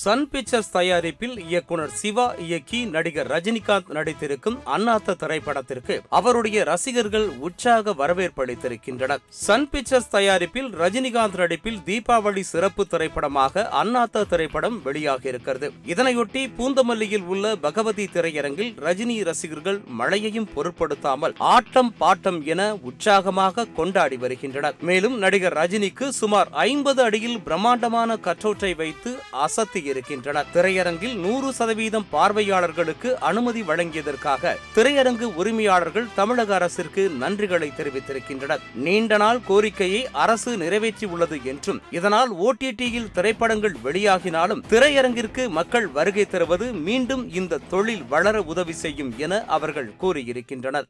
Sun pictures தயாரிப்பில் இயக்குனர் சிவா இயக்கி நடிகர் ரஜினிகாந்த் நடித்திருக்கும் அண்ணாத்த திரைப்படத்திற்கு அவருடைய ரசிகர்கள் உற்சாக வரவேற்பு அளித்திருக்கின்றனர். சன் பிக்சர்ஸ் தயாரிப்பில் ரஜினிகாந்த் நடிப்பில் தீபாவளி சிறப்பு திரைப்படமாக அண்ணாத்த திரைப்படம் வெளியாக இருக்கிறது இதனையொட்டி பூந்தமல்லியில் உள்ள பகவதி திரையரங்கில் ரஜினி ரசிகர்கள் மழையையும் பொருட்படுத்தாமல் ஆட்டம் பாட்டம் என உற்சாகமாக கொண்டாடி வருகின்றனர். மேலும் நடிகர் ரஜினிக்கு சுமார் ஐம்பது அடியில் பிரம்மாண்டமான கற்றோற்றை வைத்து அசத்தி இருக்கின்றனர் திரையரங்கில் நூறு சதவீதம் பார்வையாளர்களுக்கு அனுமதி வழங்கியதற்காக திரையரங்கு உரிமையாளர்கள் தமிழக அரசிற்கு நன்றிகளை தெரிவித்திருக்கின்றனர். நீண்ட நாள் கோரிக்கையை அரசு நிறைவேற்றியுள்ளது என்றும் இதனால் ஓடிடியில் திரைப்படங்கள் வெளியாகினாலும் திரையரங்கிற்கு மக்கள் வருகை தருவது மீண்டும் இந்த தொழில் வளர உதவி செய்யும் என அவர்கள் கூறியிருக்கின்றனர்.